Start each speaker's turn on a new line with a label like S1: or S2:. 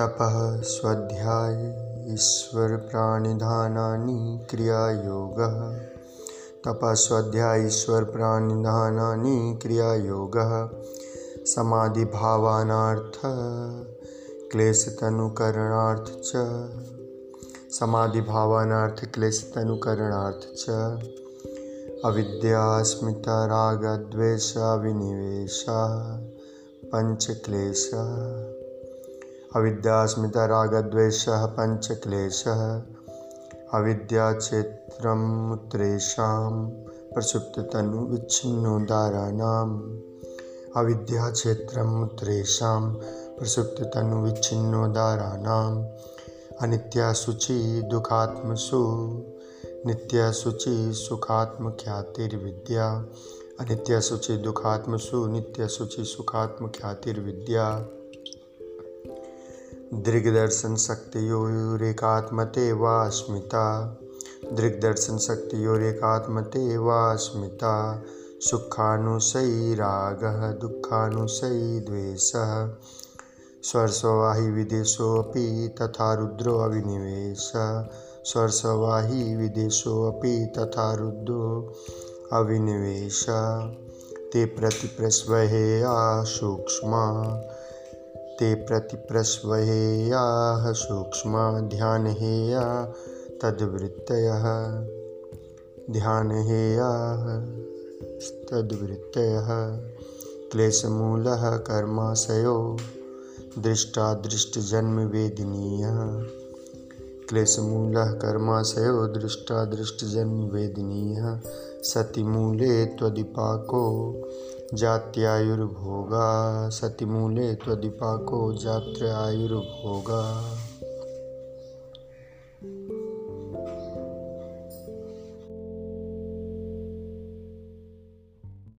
S1: तपः स्वाध्याय ईश्वरप्राणिधानानि क्रियायोगः। तपः स्वाध्याय ईश्वर ईश्वरप्राणिधानानि क्रियायोगः। समाधिभावानार्थ, क्लेशतनुकरणार्थ च। समाधिभावानार्थ, क्लेशतनुकरणार्थ च। अविद्यास्मितरागद्वेषविनिवेशः, पञ्चक्लेशः। अविद्यास्मितरागद्वेषः पञ्चक्लेशः अविद्याक्षेत्रमुत्रेषां प्रसुप्ततनुविच्छिन्नोदाराणाम् अविद्याक्षेत्रमुत्रेषां प्रसुप्ततनुविच्छिन्नोदाराणाम् अनित्याशुचि दुःखात्मसु नित्यशुचि सुखात्मख्यातिर्विद्या अनित्यशुचि दुःखात्मसु नित्यशुचि सुखात्मख्यातिर्विद्या दृग्दर्शन शक्तियोरेकात्मते वा स्मिता दृग्दर्शन शक्तियोरेकात्मते वा स्मिता सुखानुशयी रागः दुःखानुशयी द्वेषः। स्वर्शवाही विदेशोऽपि तथा रुद्रो अभिनिवेशः स्वर्शवाही विदेशोऽपि तथा रुद्रो अभिनिवेशः ते प्रतिप्रस्वहेया सूक्ष्मा। ते प्रतिप्रस्वहेयाः सूक्ष्मा ध्यानहेया तद्वृत्तयः। ध्यानहेयाः, तद्वृत्तयः। क्लेशमूलः कर्माशयो, दृष्टादृष्टजन्मवेदिनीयः। क्लेशमूलः कर्माशयो, दृष्टादृष्टजन्मवेदिनीयः। सतिमूले त्वदिपाको जात्यायुर्भोगा सतिमूले त्वदिपाको जात्यायुर्भोगा